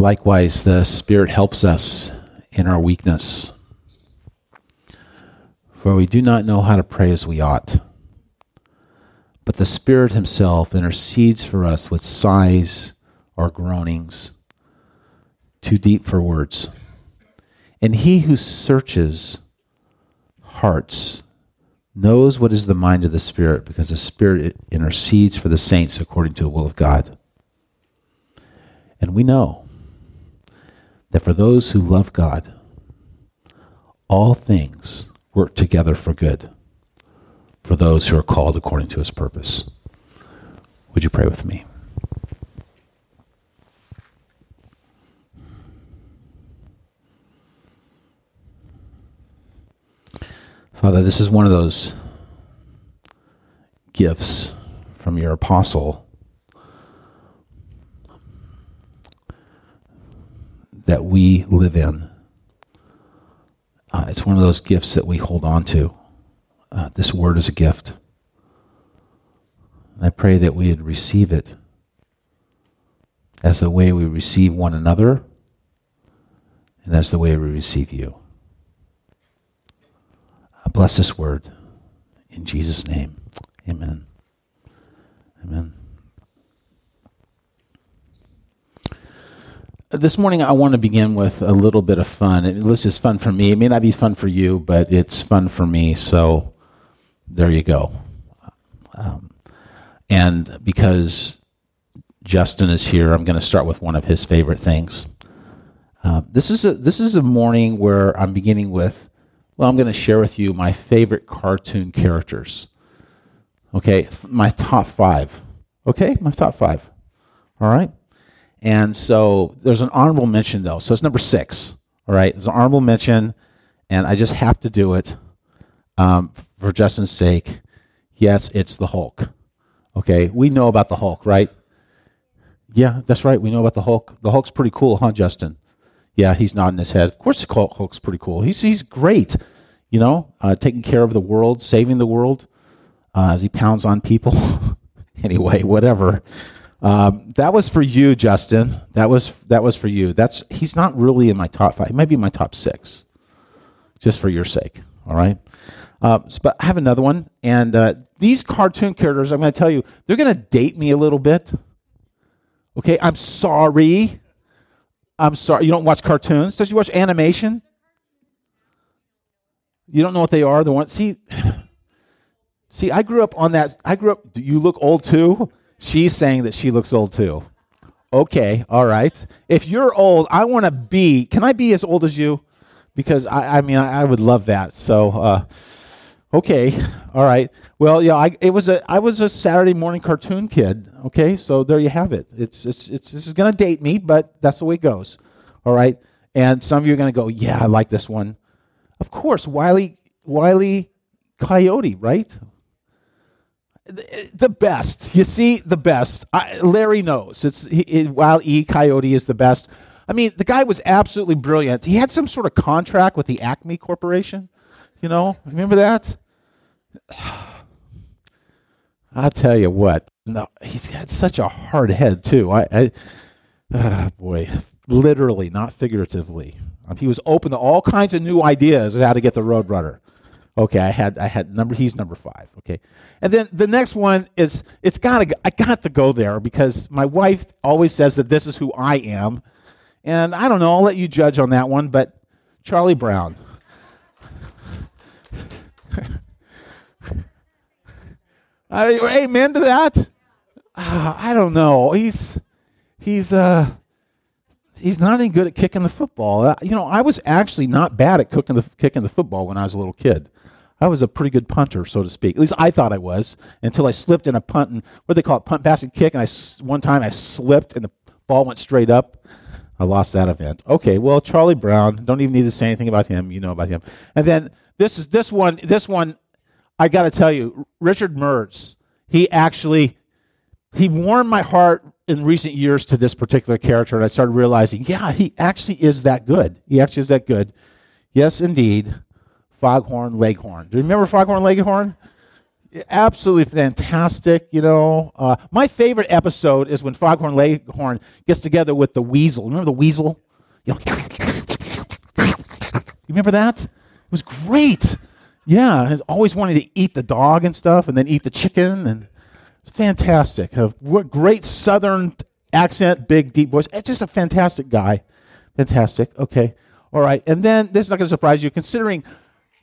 Likewise, the Spirit helps us in our weakness. For we do not know how to pray as we ought. But the Spirit Himself intercedes for us with sighs or groanings too deep for words. And He who searches hearts knows what is the mind of the Spirit because the Spirit intercedes for the saints according to the will of God. And we know that for those who love God, all things work together for good for those who are called according to his purpose. Would you pray with me? Father, this is one of those gifts from your apostle that we live in. Uh, it's one of those gifts that we hold on to. Uh, this word is a gift. I pray that we would receive it as the way we receive one another and as the way we receive you. Uh, bless this word. In Jesus' name, amen. Amen. This morning, I want to begin with a little bit of fun. This is fun for me. It may not be fun for you, but it's fun for me. So there you go. Um, and because Justin is here, I'm going to start with one of his favorite things. Uh, this is a this is a morning where I'm beginning with. Well, I'm going to share with you my favorite cartoon characters. Okay, my top five. Okay, my top five. All right. And so there's an honorable mention though. So it's number six. All right, there's an honorable mention, and I just have to do it um, for Justin's sake, yes, it's the Hulk. Okay, we know about the Hulk, right? Yeah, that's right. We know about the Hulk. The Hulk's pretty cool, huh, Justin? Yeah, he's nodding his head. Of course, the Hulk's pretty cool. He's he's great. You know, uh, taking care of the world, saving the world uh, as he pounds on people. anyway, whatever. Um, that was for you, Justin. That was that was for you. That's he's not really in my top five. He might be in my top six, just for your sake. All right. Uh, but I have another one, and uh, these cartoon characters, I'm going to tell you, they're going to date me a little bit. Okay, I'm sorry. I'm sorry. You don't watch cartoons? Does you watch animation? You don't know what they are. The ones. See, see. I grew up on that. I grew up. You look old too? She's saying that she looks old too. Okay, all right. If you're old, I want to be. Can I be as old as you? Because I, I mean, I, I would love that. So. Uh, Okay, all right. Well, yeah, I it was a I was a Saturday morning cartoon kid. Okay, so there you have it. It's it's it's this is gonna date me, but that's the way it goes. All right. And some of you are gonna go, yeah, I like this one. Of course, Wiley Wiley Coyote, right? The, best. You see, the best. I, Larry knows. It's he, Wile E. Coyote is the best. I mean, the guy was absolutely brilliant. He had some sort of contract with the Acme Corporation. You know, remember that? I'll tell you what. No, he's got such a hard head too. I, I oh boy, literally, not figuratively. Um, he was open to all kinds of new ideas of how to get the Roadrunner. Okay, I had I had number. He's number five. Okay, and then the next one is it's got to I got to go there because my wife always says that this is who I am, and I don't know. I'll let you judge on that one. But Charlie Brown. Are you amen to that. Uh, I don't know. He's he's uh he's not any good at kicking the football. Uh, you know, I was actually not bad at cooking the, kicking the football when I was a little kid. I was a pretty good punter, so to speak. At least I thought I was until I slipped in a punt and what they call it, punt, pass, and kick. And I one time I slipped and the ball went straight up. I lost that event. Okay, well, Charlie Brown. Don't even need to say anything about him. You know about him. And then this is this one. This one I got to tell you, Richard Mertz, he actually he warmed my heart in recent years to this particular character, and I started realizing, yeah, he actually is that good. He actually is that good. Yes, indeed. Foghorn Leghorn. Do you remember Foghorn Leghorn? absolutely fantastic. You know, uh, my favorite episode is when Foghorn Leghorn gets together with the weasel. Remember the weasel? You, know, remember that? It was great. Yeah, always wanting to eat the dog and stuff, and then eat the chicken, and it's fantastic. A great Southern accent, big deep voice. It's just a fantastic guy. Fantastic. Okay. All right. And then this is not going to surprise you, considering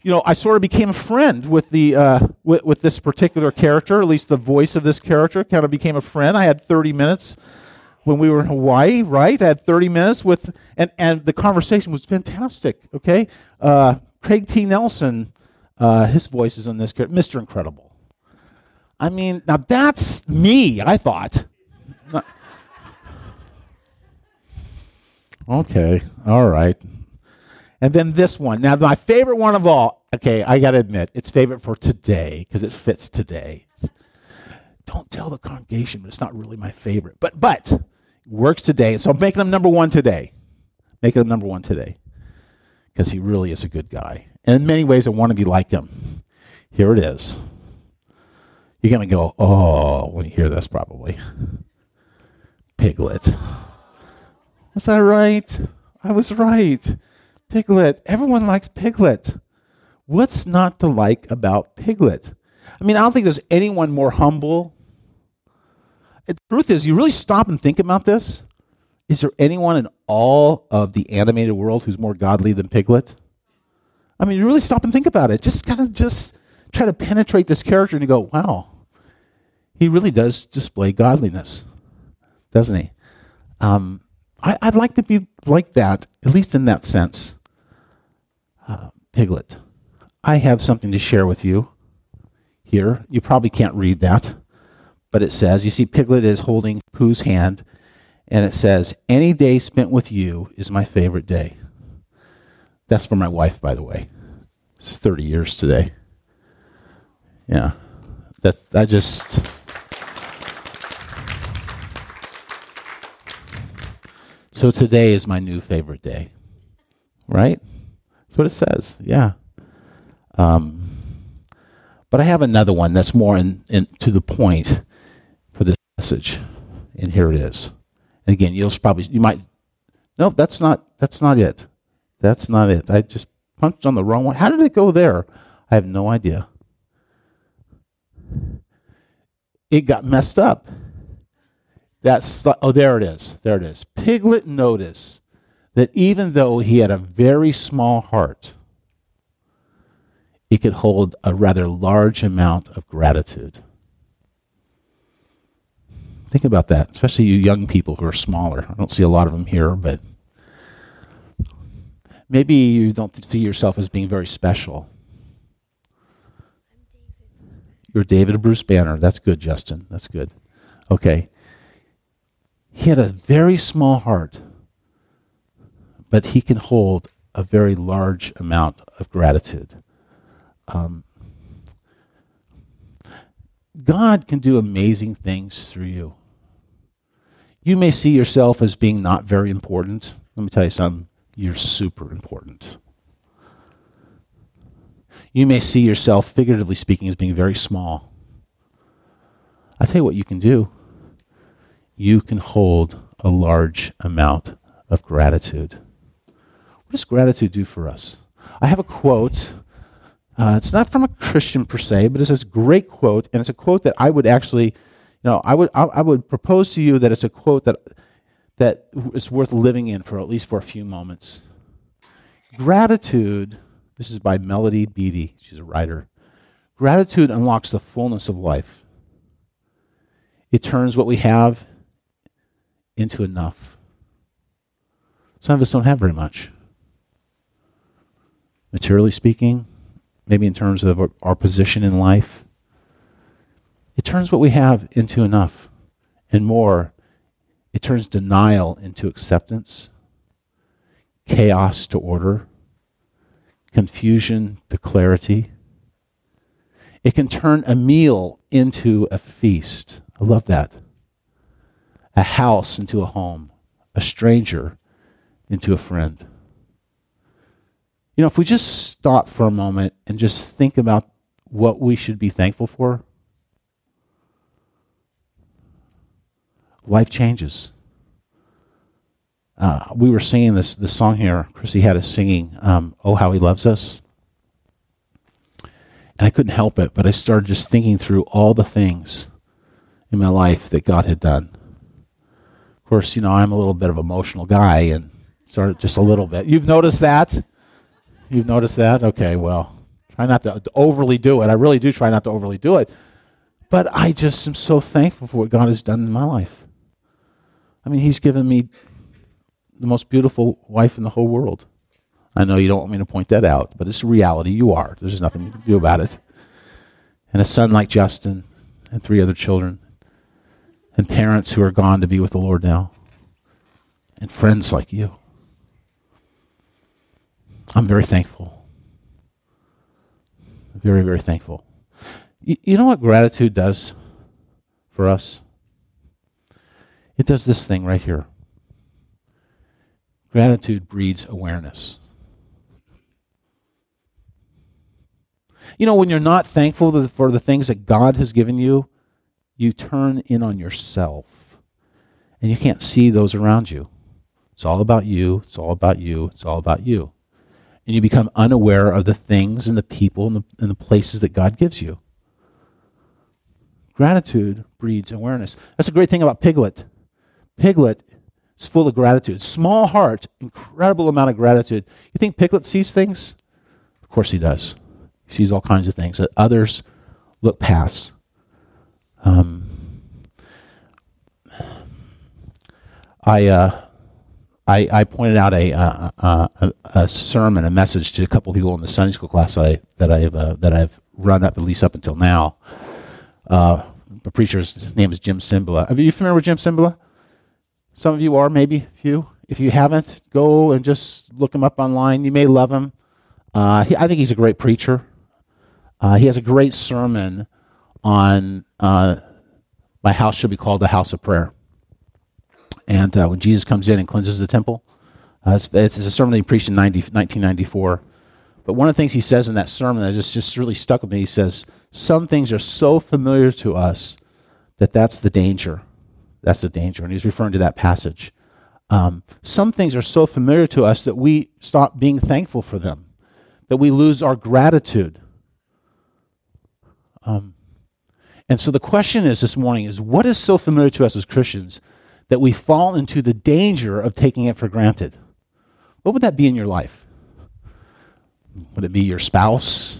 you know, I sort of became a friend with the uh, with, with this particular character. At least the voice of this character kind of became a friend. I had 30 minutes when we were in Hawaii, right? I had 30 minutes with, and and the conversation was fantastic. Okay, uh, Craig T. Nelson, uh, his voice is on this character, Mr. Incredible. I mean, now that's me. I thought. okay, all right. And then this one. Now, my favorite one of all, okay, I got to admit, it's favorite for today because it fits today. Don't tell the congregation, but it's not really my favorite. But, but, works today. So I'm making him number one today. Making him number one today because he really is a good guy. And in many ways, I want to be like him. Here it is. You're to go, oh, when you hear this, probably. Piglet. Was I right? I was right. Piglet. Everyone likes Piglet. What's not to like about Piglet? I mean, I don't think there's anyone more humble. The truth is, you really stop and think about this. Is there anyone in all of the animated world who's more godly than Piglet? I mean, you really stop and think about it. Just kind of just try to penetrate this character and you go, wow, he really does display godliness, doesn't he? Um, I, would like to be like that, at least in that sense. Uh, Piglet, I have something to share with you here. You probably can't read that, but it says, you see, Piglet is holding Pooh's hand, and it says, Any day spent with you is my favorite day. That's for my wife, by the way. It's 30 years today. Yeah. That, I just. So today is my new favorite day, right? That's what it says. Yeah. Um, but I have another one that's more in, in, to the point for this message, and here it is. And again, you'll probably you might no, that's not that's not it. That's not it. I just punched on the wrong one. How did it go there? I have no idea. It got messed up. That's oh, there it is. There it is. Piglet notice that even though he had a very small heart, he could hold a rather large amount of gratitude. Think about that, especially you young people who are smaller. I don't see a lot of them here, but maybe you don't see yourself as being very special. You're David Bruce Banner. That's good, Justin. That's good. Okay. He had a very small heart but he can hold a very large amount of gratitude. Um, God can do amazing things through you. You may see yourself as being not very important. Let me tell you something. You're super important. You may see yourself, figuratively speaking, as being very small. I tell you what you can do. You can hold a large amount of gratitude. What does gratitude do for us? I have a quote. Uh, it's not from a Christian per se, but it's this great quote, and it's a quote that I would actually, you know, I would I, I would propose to you that it's a quote that that is worth living in for at least for a few moments. Gratitude. This is by Melody Beattie. She's a writer. Gratitude unlocks the fullness of life. It turns what we have into enough. Some of us don't have very much materially speaking, maybe in terms of our, our position in life. It turns what we have into enough and more. It turns denial into acceptance, chaos to order, confusion to clarity. It can turn a meal into a feast. I love that. A house into a home, a stranger into a friend. You know, if we just stop for a moment and just think about what we should be thankful for? Life changes. Uh, we were singing this, this song here. Chrissy had us singing, um, Oh, How He Loves Us. And I couldn't help it, but I started just thinking through all the things in my life that God had done. Of course, you know, I'm a little bit of emotional guy and started just a little bit. You've noticed that? You've noticed that? Okay, well, try not to, overly do it. I really do try not to overly do it. But I just am so thankful for what God has done in my life. I mean, He's given me the most beautiful wife in the whole world. I know you don't want me to point that out, but it's a reality. You are. There's nothing you can do about it. And a son like Justin, and three other children, and parents who are gone to be with the Lord now, and friends like you. I'm very thankful. Very, very thankful. You, know what gratitude does for us? It does this thing right here. Gratitude breeds awareness. You know, when you're not thankful for the things that God has given you, you turn in on yourself. And you can't see those around you. It's all about you. It's all about you. It's all about you. And you become unaware of the things and the people and the, and the places that God gives you. Gratitude breeds awareness. That's a great thing about Piglet. Piglet is full of gratitude. Small heart, incredible amount of gratitude. You think Piglet sees things? Of course he does. He sees all kinds of things that others look past. Um, I, uh, I, I pointed out a, uh, uh, a, a, sermon, a message to a couple people in the Sunday school class that, I, that, I've, uh, that I've run up, at least up until now. Uh, the preacher's name is Jim Cymbala. Are you familiar with Jim Cymbala? Some of you are, maybe a few. If you haven't, go and just look him up online. You may love him. Uh, he, I think he's a great preacher. Uh, he has a great sermon on my house should be called the house of prayer. And uh, when Jesus comes in and cleanses the temple, uh, it's, it's, a sermon that he preached in 90, 1994. But one of the things he says in that sermon that just, just really stuck with me, he says, Some things are so familiar to us that that's the danger. That's the danger. And he's referring to that passage. Um, some things are so familiar to us that we stop being thankful for them, that we lose our gratitude um, and so the question is this morning is what is so familiar to us as Christians that we fall into the danger of taking it for granted? What would that be in your life? Would it be your spouse?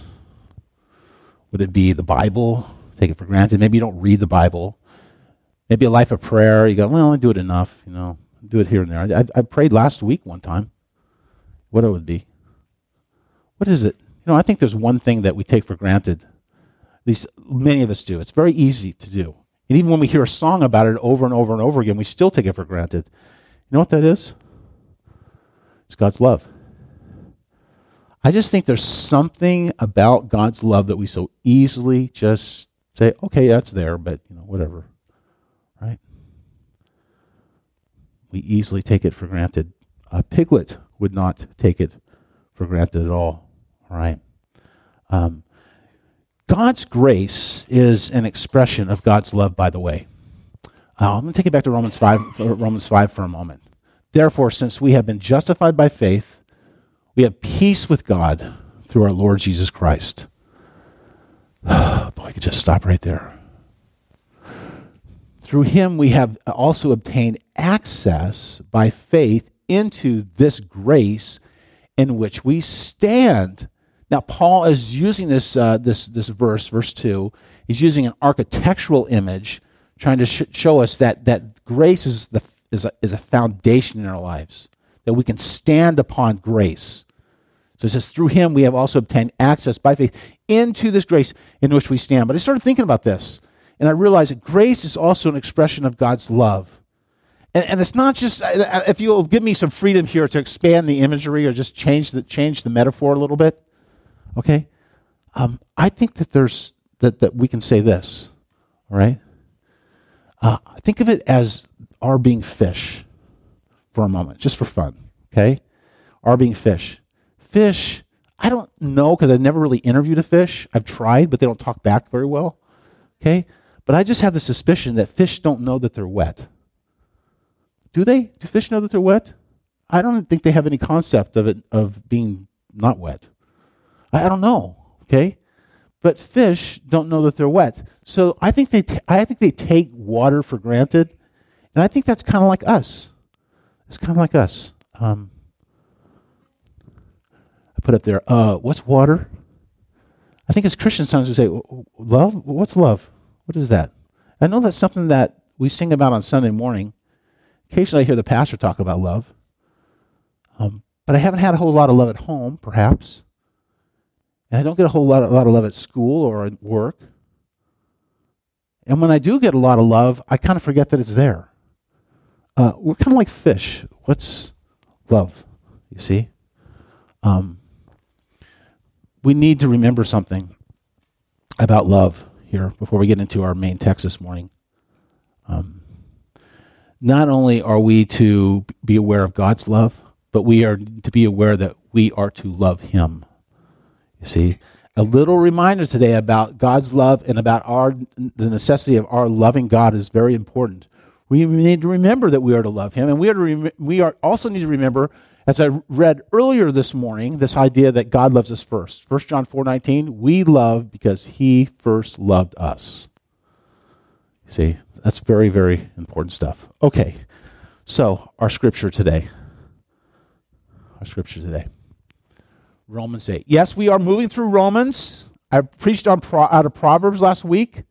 Would it be the Bible? Take it for granted. Maybe you don't read the Bible. Maybe a life of prayer. You go, well, I do it enough. You know, do it here and there. I, I prayed last week one time. What it would be? What is it? You know, I think there's one thing that we take for granted At least many of us do. It's very easy to do. And even when we hear a song about it over and over and over again, we still take it for granted. You know what that is? It's God's love. I just think there's something about God's love that we so easily just say, okay, that's there, but you know, whatever. Right? We easily take it for granted. A piglet would not take it for granted at all. All right. Um, God's grace is an expression of God's love, by the way. Uh, I'm going to take it back to Romans 5, Romans 5 for a moment. Therefore, since we have been justified by faith, we have peace with God through our Lord Jesus Christ. Boy, I could just stop right there. Through him, we have also obtained access by faith into this grace in which we stand now, Paul is using this, uh, this, this verse, verse 2, he's using an architectural image, trying to sh- show us that, that grace is, the, is, a, is a foundation in our lives, that we can stand upon grace. So it says, through him we have also obtained access by faith into this grace in which we stand. But I started thinking about this, and I realized that grace is also an expression of God's love. And, and it's not just, if you'll give me some freedom here to expand the imagery or just change the, change the metaphor a little bit. Okay? Um, I think that there's that, that we can say this, right? Uh, think of it as our being fish for a moment, just for fun, okay? Our being fish. Fish I don't know because I've never really interviewed a fish. I've tried, but they don't talk back very well. Okay? But I just have the suspicion that fish don't know that they're wet. Do they? Do fish know that they're wet? I don't think they have any concept of it of being not wet. I, don't know. Okay? But fish don't know that they're wet. So I think they t- I think they take water for granted. And I think that's kind of like us. It's kind of like us. Um, I put up there, uh, what's water? I think as Christians sometimes we say, love? What's love? What is that? I know that's something that we sing about on Sunday morning. Occasionally I hear the pastor talk about love. Um, but I haven't had a whole lot of love at home, perhaps. And I don't get a whole lot of, lot of love at school or at work. And when I do get a lot of love, I kind of forget that it's there. Uh, we're kind of like fish. What's love? You see? Um, we need to remember something about love here before we get into our main text this morning. Um, not only are we to be aware of God's love, but we are to be aware that we are to love Him. You see, a little reminder today about God's love and about our the necessity of our loving God is very important. We need to remember that we are to love Him, and we are to we are also need to remember, as I read earlier this morning, this idea that God loves us first. 1 John four nineteen, we love because He first loved us. See, that's very very important stuff. Okay, so our scripture today. Our scripture today. Romans 8. Yes, we are moving through Romans. I preached on Pro- out of Proverbs last week.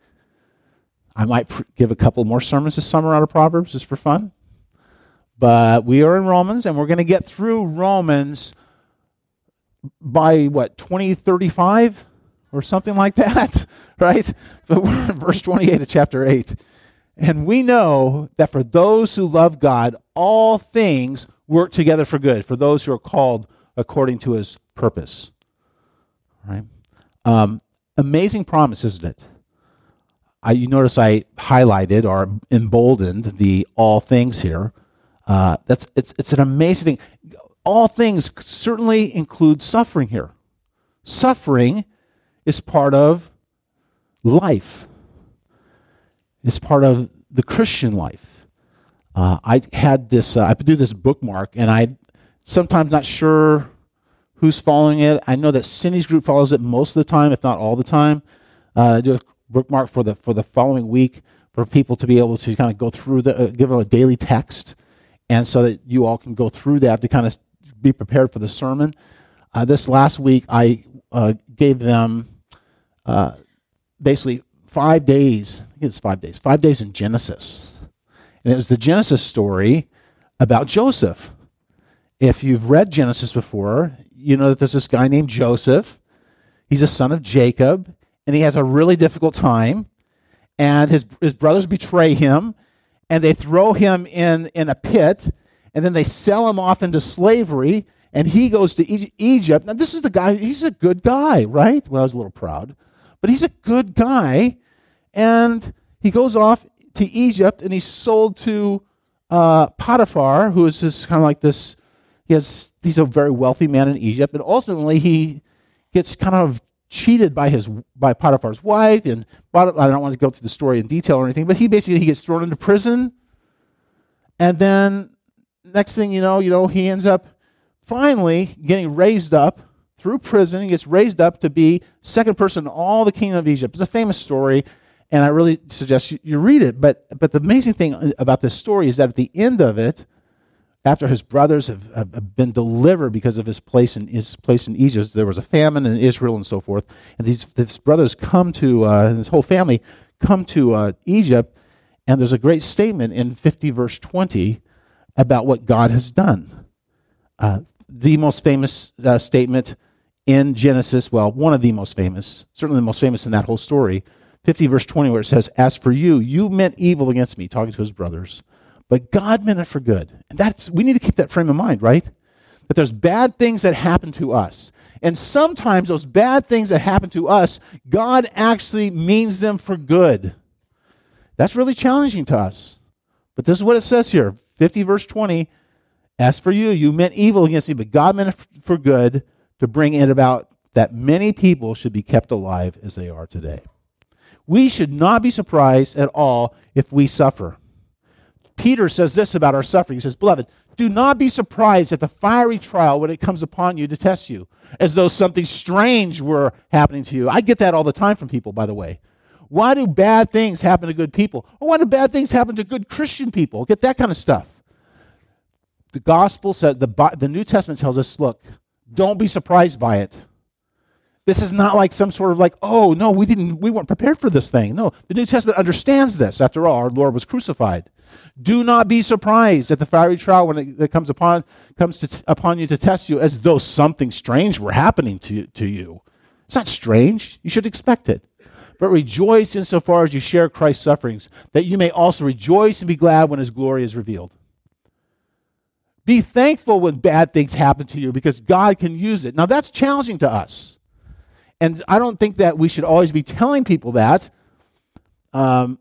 I might pr- give a couple more sermons this summer out of Proverbs just for fun. But we are in Romans, and we're going to get through Romans by what, 2035 or something like that, right? But we're in verse 28 of chapter 8. And we know that for those who love God, all things work together for good, for those who are called according to his purpose. Right? Um, amazing promise, isn't it? I, you notice I highlighted or emboldened the all things here. Uh, that's it's it's an amazing thing. All things certainly include suffering here. Suffering is part of life. It's part of the Christian life. Uh, I had this. Uh, I do this bookmark, and I sometimes not sure who's following it. I know that Cindy's group follows it most of the time, if not all the time. Uh, do a bookmark for the for the following week for people to be able to kind of go through the uh, give them a daily text, and so that you all can go through that to kind of be prepared for the sermon. Uh, this last week, I uh, gave them uh, basically five days. I think it's five days. Five days in Genesis, and it was the Genesis story about Joseph. If you've read Genesis before, you know that there's this guy named Joseph. He's a son of Jacob, and he has a really difficult time. And his, his brothers betray him, and they throw him in, in a pit, and then they sell him off into slavery, and he goes to Egypt. Now, this is the guy, he's a good guy, right? Well, I was a little proud, but he's a good guy. And he goes off to Egypt, and he's sold to uh, Potiphar, who is this kind of like this he has he's a very wealthy man in Egypt, and ultimately he gets kind of cheated by his by Potiphar's wife, and Potiphar, I don't want to go through the story in detail or anything, but he basically he gets thrown into prison, and then next thing you know, you know he ends up finally getting raised up through prison. He gets raised up to be second person in all the kingdom of Egypt. It's a famous story, and I really suggest you, you read it. But but the amazing thing about this story is that at the end of it after his brothers have, have, been delivered because of his place in his place in Egypt, there was a famine in Israel and so forth. And these, these brothers come to uh, his whole family come to uh, Egypt, and there's a great statement in 50 verse 20 about what God has done. Uh, the most famous uh, statement in Genesis, well, one of the most famous, certainly the most famous in that whole story, 50 verse 20, where it says, "As for you, you meant evil against me," talking to his brothers but God meant it for good. And that's we need to keep that frame of mind, right? That there's bad things that happen to us. And sometimes those bad things that happen to us, God actually means them for good. That's really challenging to us. But this is what it says here 50 verse 20. As for you, you meant evil against me, but God meant it for good to bring it about that many people should be kept alive as they are today. We should not be surprised at all if we suffer. Peter says this about our suffering. He says, Beloved, do not be surprised at the fiery trial when it comes upon you to test you, as though something strange were happening to you. I get that all the time from people, by the way. Why do bad things happen to good people? Or why do bad things happen to good Christian people? Get that kind of stuff. The gospel said, the, the New Testament tells us, look, don't be surprised by it. This is not like some sort of like, oh no, we didn't, we weren't prepared for this thing. No, the New Testament understands this. After all, our Lord was crucified. Do not be surprised at the fiery trial when it, comes upon comes to, upon you to test you, as though something strange were happening to, to you. It's not strange. You should expect it. But rejoice insofar as you share Christ's sufferings, that you may also rejoice and be glad when his glory is revealed. Be thankful when bad things happen to you because God can use it. Now, that's challenging to us. And I don't think that we should always be telling people that. Um,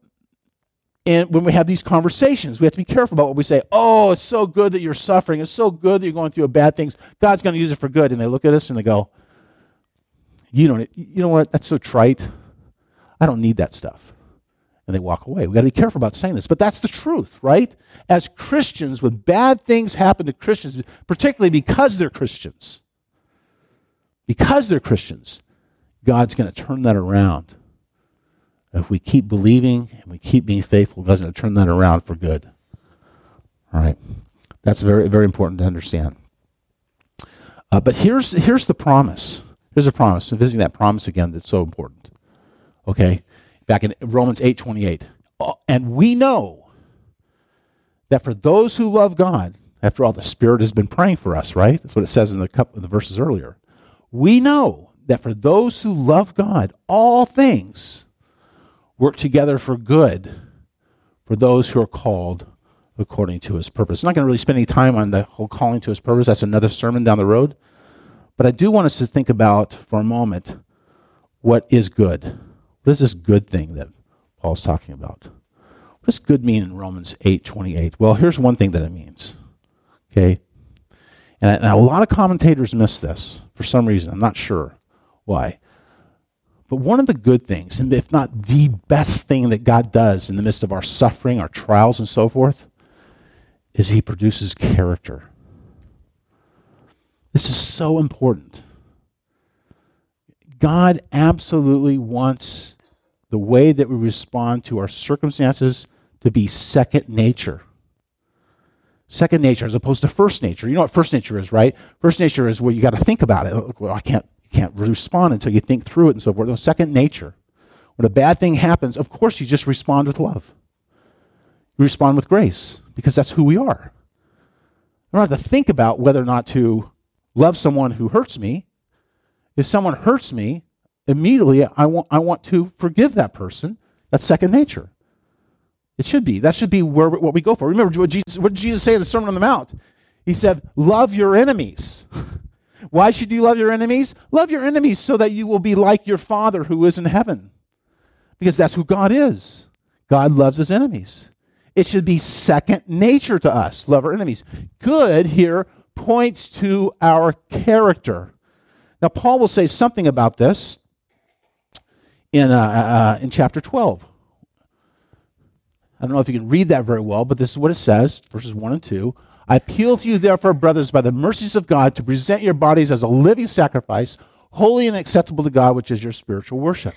and when we have these conversations, we have to be careful about what we say. Oh, it's so good that you're suffering. It's so good that you're going through a bad things. God's going to use it for good. And they look at us and they go, "You don't. You know what? That's so trite. I don't need that stuff." And they walk away. We've got to be careful about saying this, but that's the truth, right? As Christians, when bad things happen to Christians, particularly because they're Christians, because they're Christians, God's going to turn that around if we keep believing and we keep being faithful, God's going to turn that around for good. All right. That's very, very important to understand. Uh, but here's, here's the promise. Here's a promise. I'm visiting that promise again that's so important. Okay? Back in Romans 8 28. Uh, and we know that for those who love God, after all, the Spirit has been praying for us, right? That's what it says in the couple of the verses earlier. We know that for those who love God, all things work together for good for those who are called according to his purpose. I'm not going to really spend any time on the whole calling to his purpose. That's another sermon down the road. But I do want us to think about for a moment what is good. What is this good thing that Paul's talking about? What does good mean in Romans 8 28? Well, here's one thing that it means. Okay? And a lot of commentators miss this for some reason. I'm not sure why. But one of the good things, and if not the best thing that God does in the midst of our suffering, our trials, and so forth, is He produces character. This is so important. God absolutely wants the way that we respond to our circumstances to be second nature. Second nature as opposed to first nature. You know what first nature is, right? First nature is where you got to think about it. Well, I can't can't respond until you think through it and so forth. No, second nature. When a bad thing happens, of course you just respond with love. You respond with grace because that's who we are. I don't have to think about whether or not to love someone who hurts me. If someone hurts me, immediately I want, I want to forgive that person. That's second nature. It should be. That should be where, what we go for. Remember what Jesus, what did Jesus say in the Sermon on the Mount? He said, Love your enemies. Why should you love your enemies? Love your enemies so that you will be like your Father who is in heaven. Because that's who God is. God loves his enemies. It should be second nature to us. Love our enemies. Good here points to our character. Now, Paul will say something about this in, uh, uh, in chapter 12. I don't know if you can read that very well, but this is what it says, verses 1 and 2. I appeal to you, therefore, brothers, by the mercies of God, to present your bodies as a living sacrifice, holy and acceptable to God, which is your spiritual worship.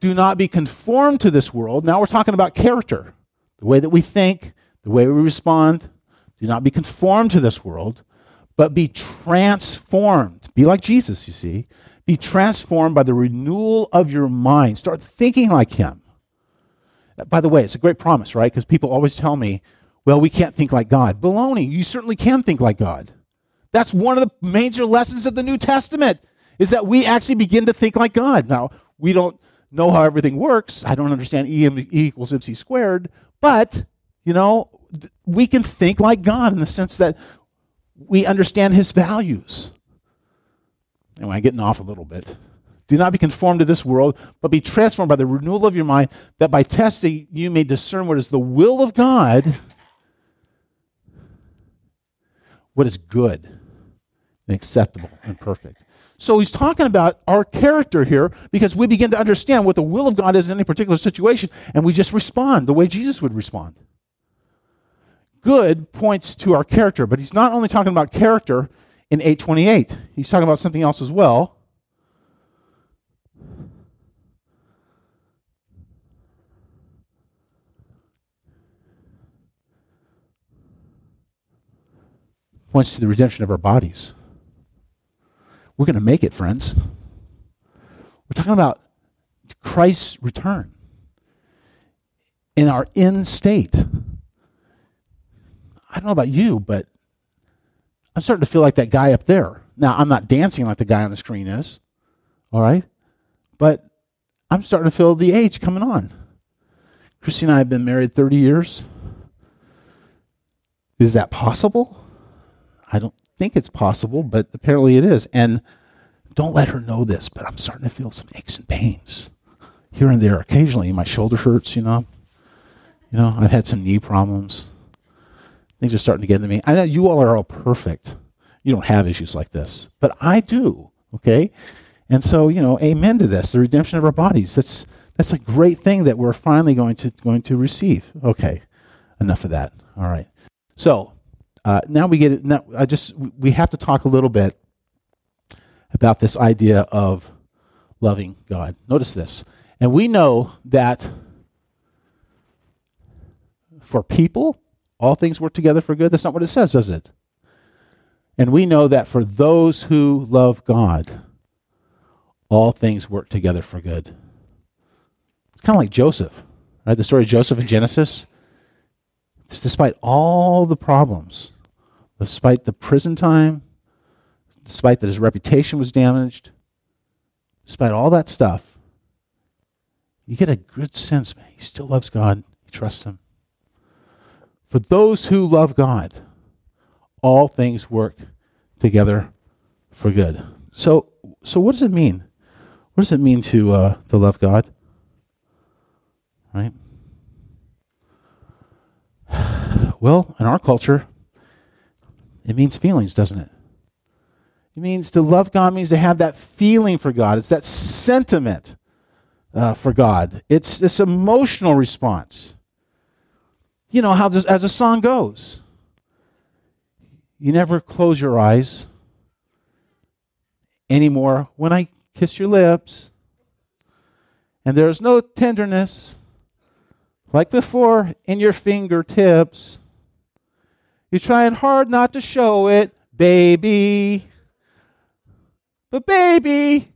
Do not be conformed to this world. Now we're talking about character, the way that we think, the way we respond. Do not be conformed to this world, but be transformed. Be like Jesus, you see. Be transformed by the renewal of your mind. Start thinking like Him. By the way, it's a great promise, right? Because people always tell me, well, we can't think like God. Baloney. You certainly can think like God. That's one of the major lessons of the New Testament is that we actually begin to think like God. Now, we don't know how everything works. I don't understand E, equals MC squared, but, you know, we can think like God in the sense that we understand his values. Anyway, I'm getting off a little bit. Do not be conformed to this world, but be transformed by the renewal of your mind, that by testing you may discern what is the will of God what is good and acceptable and perfect. So he's talking about our character here because we begin to understand what the will of God is in any particular situation and we just respond the way Jesus would respond. Good points to our character, but he's not only talking about character in 828, he's talking about something else as well. Points to the redemption of our bodies. We're going to make it, friends. We're talking about Christ's return in our in state. I don't know about you, but I'm starting to feel like that guy up there. Now, I'm not dancing like the guy on the screen is, all right? But I'm starting to feel the age coming on. Christy and I have been married 30 years. Is that possible? I don't think it's possible, but apparently it is. And don't let her know this, but I'm starting to feel some aches and pains here and there. Occasionally, my shoulder hurts. You know, you know, I've had some knee problems. Things are starting to get into me. I know you all are all perfect. You don't have issues like this, but I do. Okay, and so you know, amen to this. The redemption of our bodies. That's that's a great thing that we're finally going to going to receive. Okay, enough of that. All right. So uh, now we get it. Now I just we have to talk a little bit about this idea of loving God. Notice this, and we know that for people, all things work together for good. That's not what it says, does it? And we know that for those who love God, all things work together for good. It's kind of like Joseph, right? The story of Joseph in Genesis despite all the problems, despite the prison time, despite that his reputation was damaged, despite all that stuff, you get a good sense, man, he still loves God. He trusts him. For those who love God, all things work together for good. So, so what does it mean? What does it mean to uh, to love God? Right. Well, in our culture, it means feelings, doesn't it? It means to love God means to have that feeling for God. It's that sentiment uh, for God. It's this emotional response. You know how this, as a song goes. You never close your eyes anymore when I kiss your lips. And there's no tenderness like before in your fingertips. You're trying hard not to show it, baby. But baby,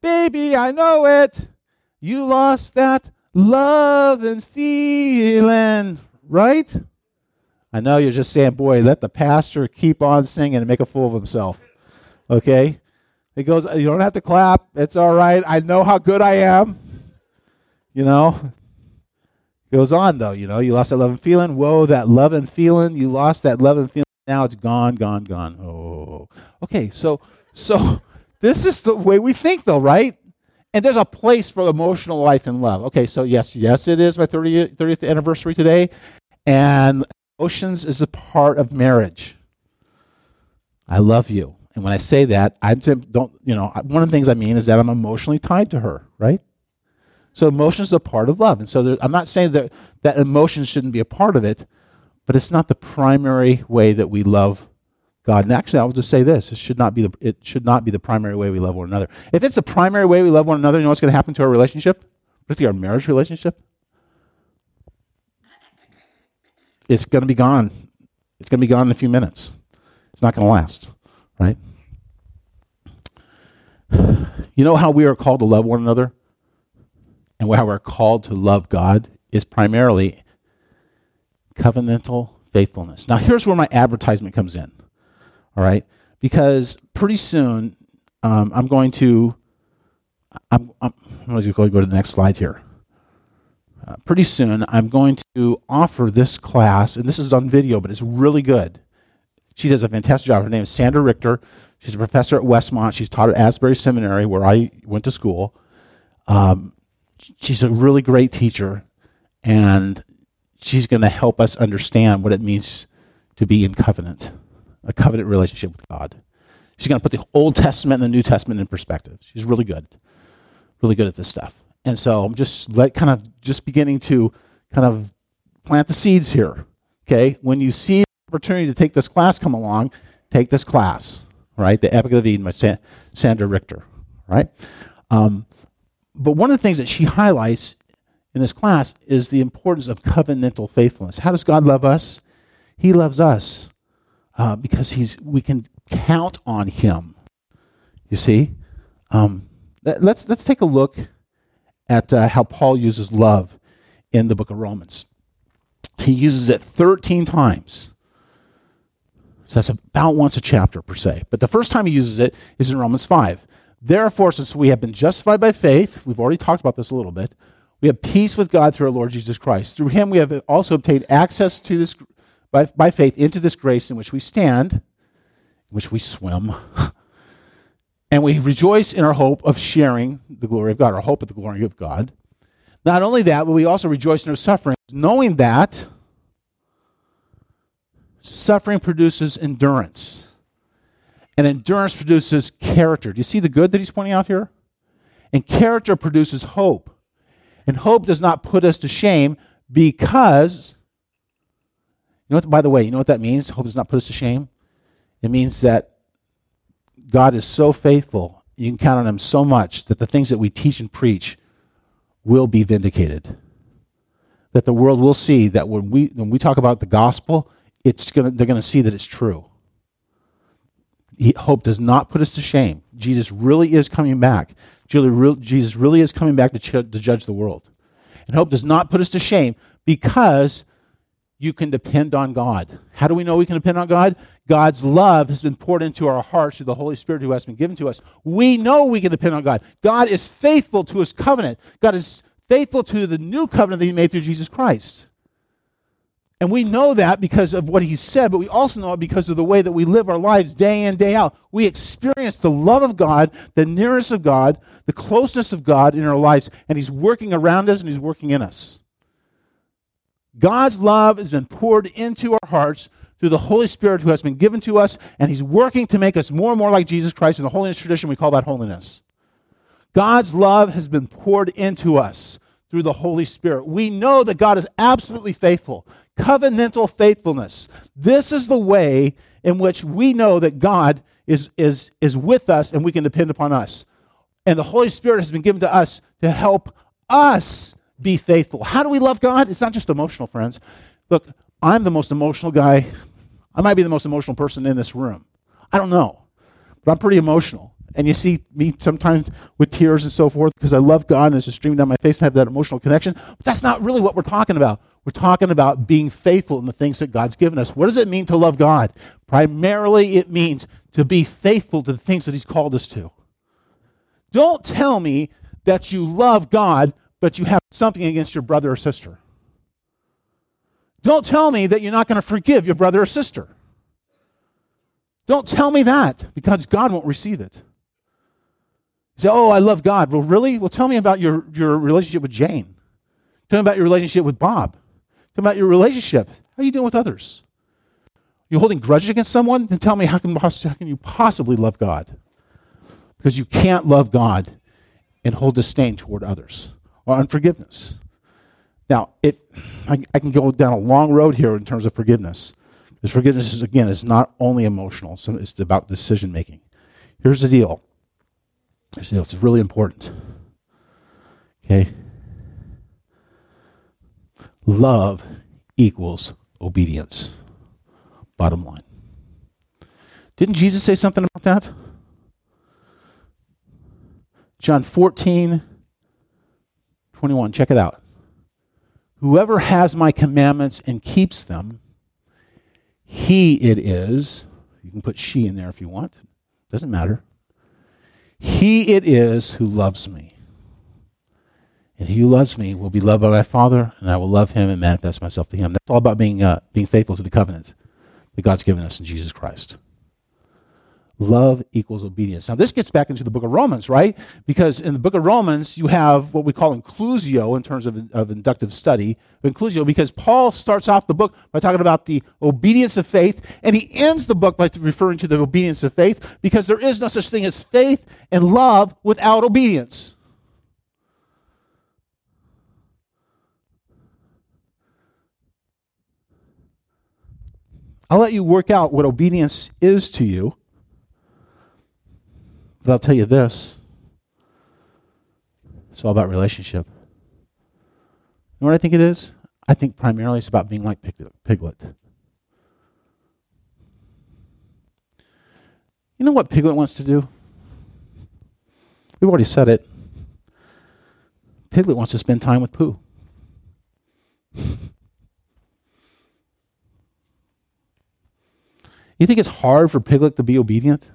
baby, I know it. You lost that love and feeling, right? I know you're just saying, boy, let the pastor keep on singing and make a fool of himself. Okay? He goes, you don't have to clap. It's all right. I know how good I am. You know? Goes on, though. You know, you lost that love and feeling. Whoa, that love and feeling. You lost that love and feeling. Now it's gone, gone, gone. Oh. Okay, so, so this is the way we think, though, right? And there's a place for emotional life and love. Okay, so yes, yes, it is my 30th, 30th anniversary today. And emotions is a part of marriage. I love you. And when I say that, I don't, you know, one of the things I mean is that I'm emotionally tied to her, right? So emotions are a part of love. And so there, I'm not saying that, that emotions shouldn't be a part of it, but it's not the primary way that we love God. And actually, I'll just say this: it should not be the it should not be the primary way we love one another. If it's the primary way we love one another, you know what's going to happen to our relationship, particularly our marriage relationship? It's going to be gone. It's going to be gone in a few minutes. It's not going to last, right? You know how we are called to love one another, and how we're called to love God is primarily covenantal faithfulness. Now, here's where my advertisement comes in. All right, because pretty soon um, I'm going to. I'm, I'm, I'm going to go to the next slide here. Uh, pretty soon I'm going to offer this class, and this is on video, but it's really good. She does a fantastic job. Her name is Sandra Richter. She's a professor at Westmont. She's taught at Asbury Seminary, where I went to school. Um, she's a really great teacher, and she's going to help us understand what it means to be in covenant a covenant relationship with God. She's going to put the Old Testament and the New Testament in perspective. She's really good, really good at this stuff. And so I'm just let kind of just beginning to kind of plant the seeds here. Okay, when you see the opportunity to take this class come along, take this class. Right, the Epic of Eden by Sa- Sandra Richter. Right, um, but one of the things that she highlights in this class is the importance of covenantal faithfulness. How does God love us? He loves us uh, because he's we can count on Him. You see, um, let's let's take a look at uh, how Paul uses love in the book of Romans. He uses it 13 times. So that's about once a chapter per se. But the first time he uses it is in Romans 5. Therefore, since we have been justified by faith, we've already talked about this a little bit, we have peace with God through our Lord Jesus Christ. Through him we have also obtained access to this by, by faith into this grace in which we stand, in which we swim. and we rejoice in our hope of sharing the glory of God, our hope of the glory of God. Not only that, but we also rejoice in our suffering, knowing that suffering produces endurance. And endurance produces character. Do you see the good that he's pointing out here? And character produces hope. And hope does not put us to shame because, you know what, by the way, you know what that means? Hope does not put us to shame? It means that God is so faithful, you can count on Him so much that the things that we teach and preach will be vindicated. That the world will see that when we, when we talk about the gospel, it's gonna, they're going to see that it's true. Hope does not put us to shame. Jesus really is coming back. Jesus really is coming back to, ch- to judge the world. And hope does not put us to shame because you can depend on God. How do we know we can depend on God? God's love has been poured into our hearts through the Holy Spirit who has been given to us. We know we can depend on God. God is faithful to his covenant. God is faithful to the new covenant that he made through Jesus Christ. And we know that because of what he said, but we also know it because of the way that we live our lives day in, day out. We experience the love of God, the nearness of God, the closeness of God in our lives, and he's working around us and he's working in us. God's love has been poured into our hearts through the Holy Spirit who has been given to us, and he's working to make us more and more like Jesus Christ. In the holiness tradition, we call that holiness. God's love has been poured into us through the Holy Spirit. We know that God is absolutely faithful covenantal faithfulness. This is the way in which we know that God is, is, is with us and we can depend upon us. And the Holy Spirit has been given to us to help us be faithful. How do we love God? It's not just emotional, friends. Look, I'm the most emotional guy. I might be the most emotional person in this room. I don't know, but I'm pretty emotional. And you see me sometimes with tears and so forth because I love God and it's just streaming down my face and have that emotional connection. But that's not really what we're talking about. We're talking about being faithful in the things that God's given us. What does it mean to love God? Primarily, it means to be faithful to the things that He's called us to. Don't tell me that you love God, but you have something against your brother or sister. Don't tell me that you're not going to forgive your brother or sister. Don't tell me that because God won't receive it. You say, Oh, I love God. Well, really? Well, tell me about your, your relationship with Jane. Tell me about your relationship with Bob about your relationship. How are you doing with others? You holding grudge against someone? Then tell me how can, how can you possibly love God? Because you can't love God and hold disdain toward others or unforgiveness. Now, it, I, I, can go down a long road here in terms of forgiveness. Because forgiveness is, again, is not only emotional, it's about decision making. Here's the deal. Here's the deal. It's really important. Okay? Love equals obedience. Bottom line. Didn't Jesus say something about that? John 14, 21. Check it out. Whoever has my commandments and keeps them, he it is. You can put she in there if you want. Doesn't matter. He it is who loves me. And he who loves me will be loved by my Father, and I will love him and manifest myself to him. That's all about being, uh, being faithful to the covenant that God's given us in Jesus Christ. Love equals obedience. Now, this gets back into the book of Romans, right? Because in the book of Romans, you have what we call inclusio in terms of, of inductive study. Inclusio, because Paul starts off the book by talking about the obedience of faith, and he ends the book by referring to the obedience of faith, because there is no such thing as faith and love without obedience. I'll let you work out what obedience is to you. But I'll tell you this it's all about relationship. You know what I think it is? I think primarily it's about being like Piglet. You know what Piglet wants to do? We've already said it. Piglet wants to spend time with Pooh. you think it's hard for Piglet to be obedient?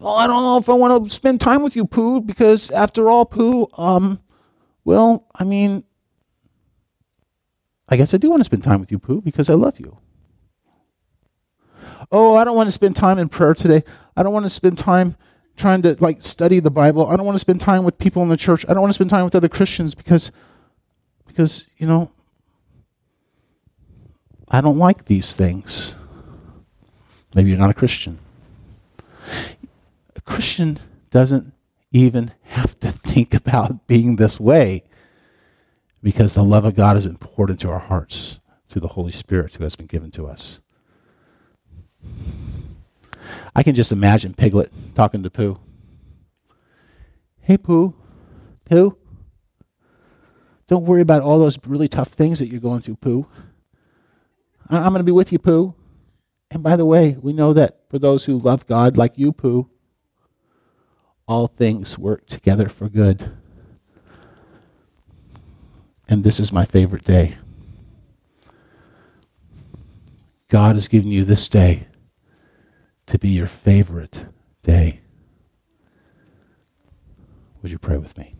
Oh, I don't know if I want to spend time with you, Pooh, because after all, Pooh, um, well, I mean, I guess I do want to spend time with you, Pooh, because I love you. Oh, I don't want to spend time in prayer today. I don't want to spend time trying to like study the Bible. I don't want to spend time with people in the church. I don't want to spend time with other Christians because because, you know, I don't like these things. Maybe you're not a Christian. A Christian doesn't even have to think about being this way because the love of God has been poured into our hearts through the Holy Spirit who has been given to us. I can just imagine Piglet talking to Pooh. Hey, Pooh. Pooh. Don't worry about all those really tough things that you're going through, Pooh. I'm going to be with you, Pooh. And by the way, we know that for those who love God like you, Pooh, all things work together for good. And this is my favorite day. God has given you this day to be your favorite day. Would you pray with me?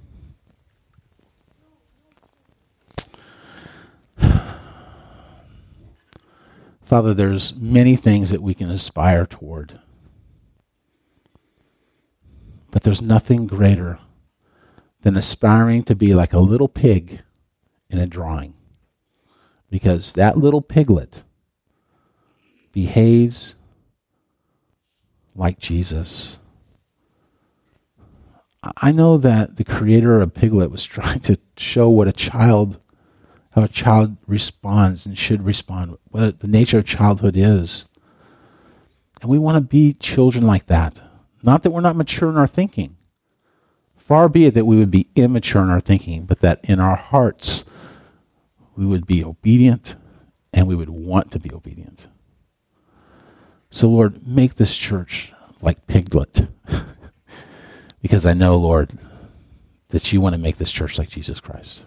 Father, there's many things that we can aspire toward. But there's nothing greater than aspiring to be like a little pig in a drawing. Because that little piglet behaves like Jesus. I know that the creator of Piglet was trying to show what a child, how a child responds and should respond, what the nature of childhood is. And we want to be children like that. Not that we're not mature in our thinking. Far be it that we would be immature in our thinking, but that in our hearts we would be obedient and we would want to be obedient. So, Lord, make this church like Piglet. because I know, Lord, that you want to make this church like Jesus Christ.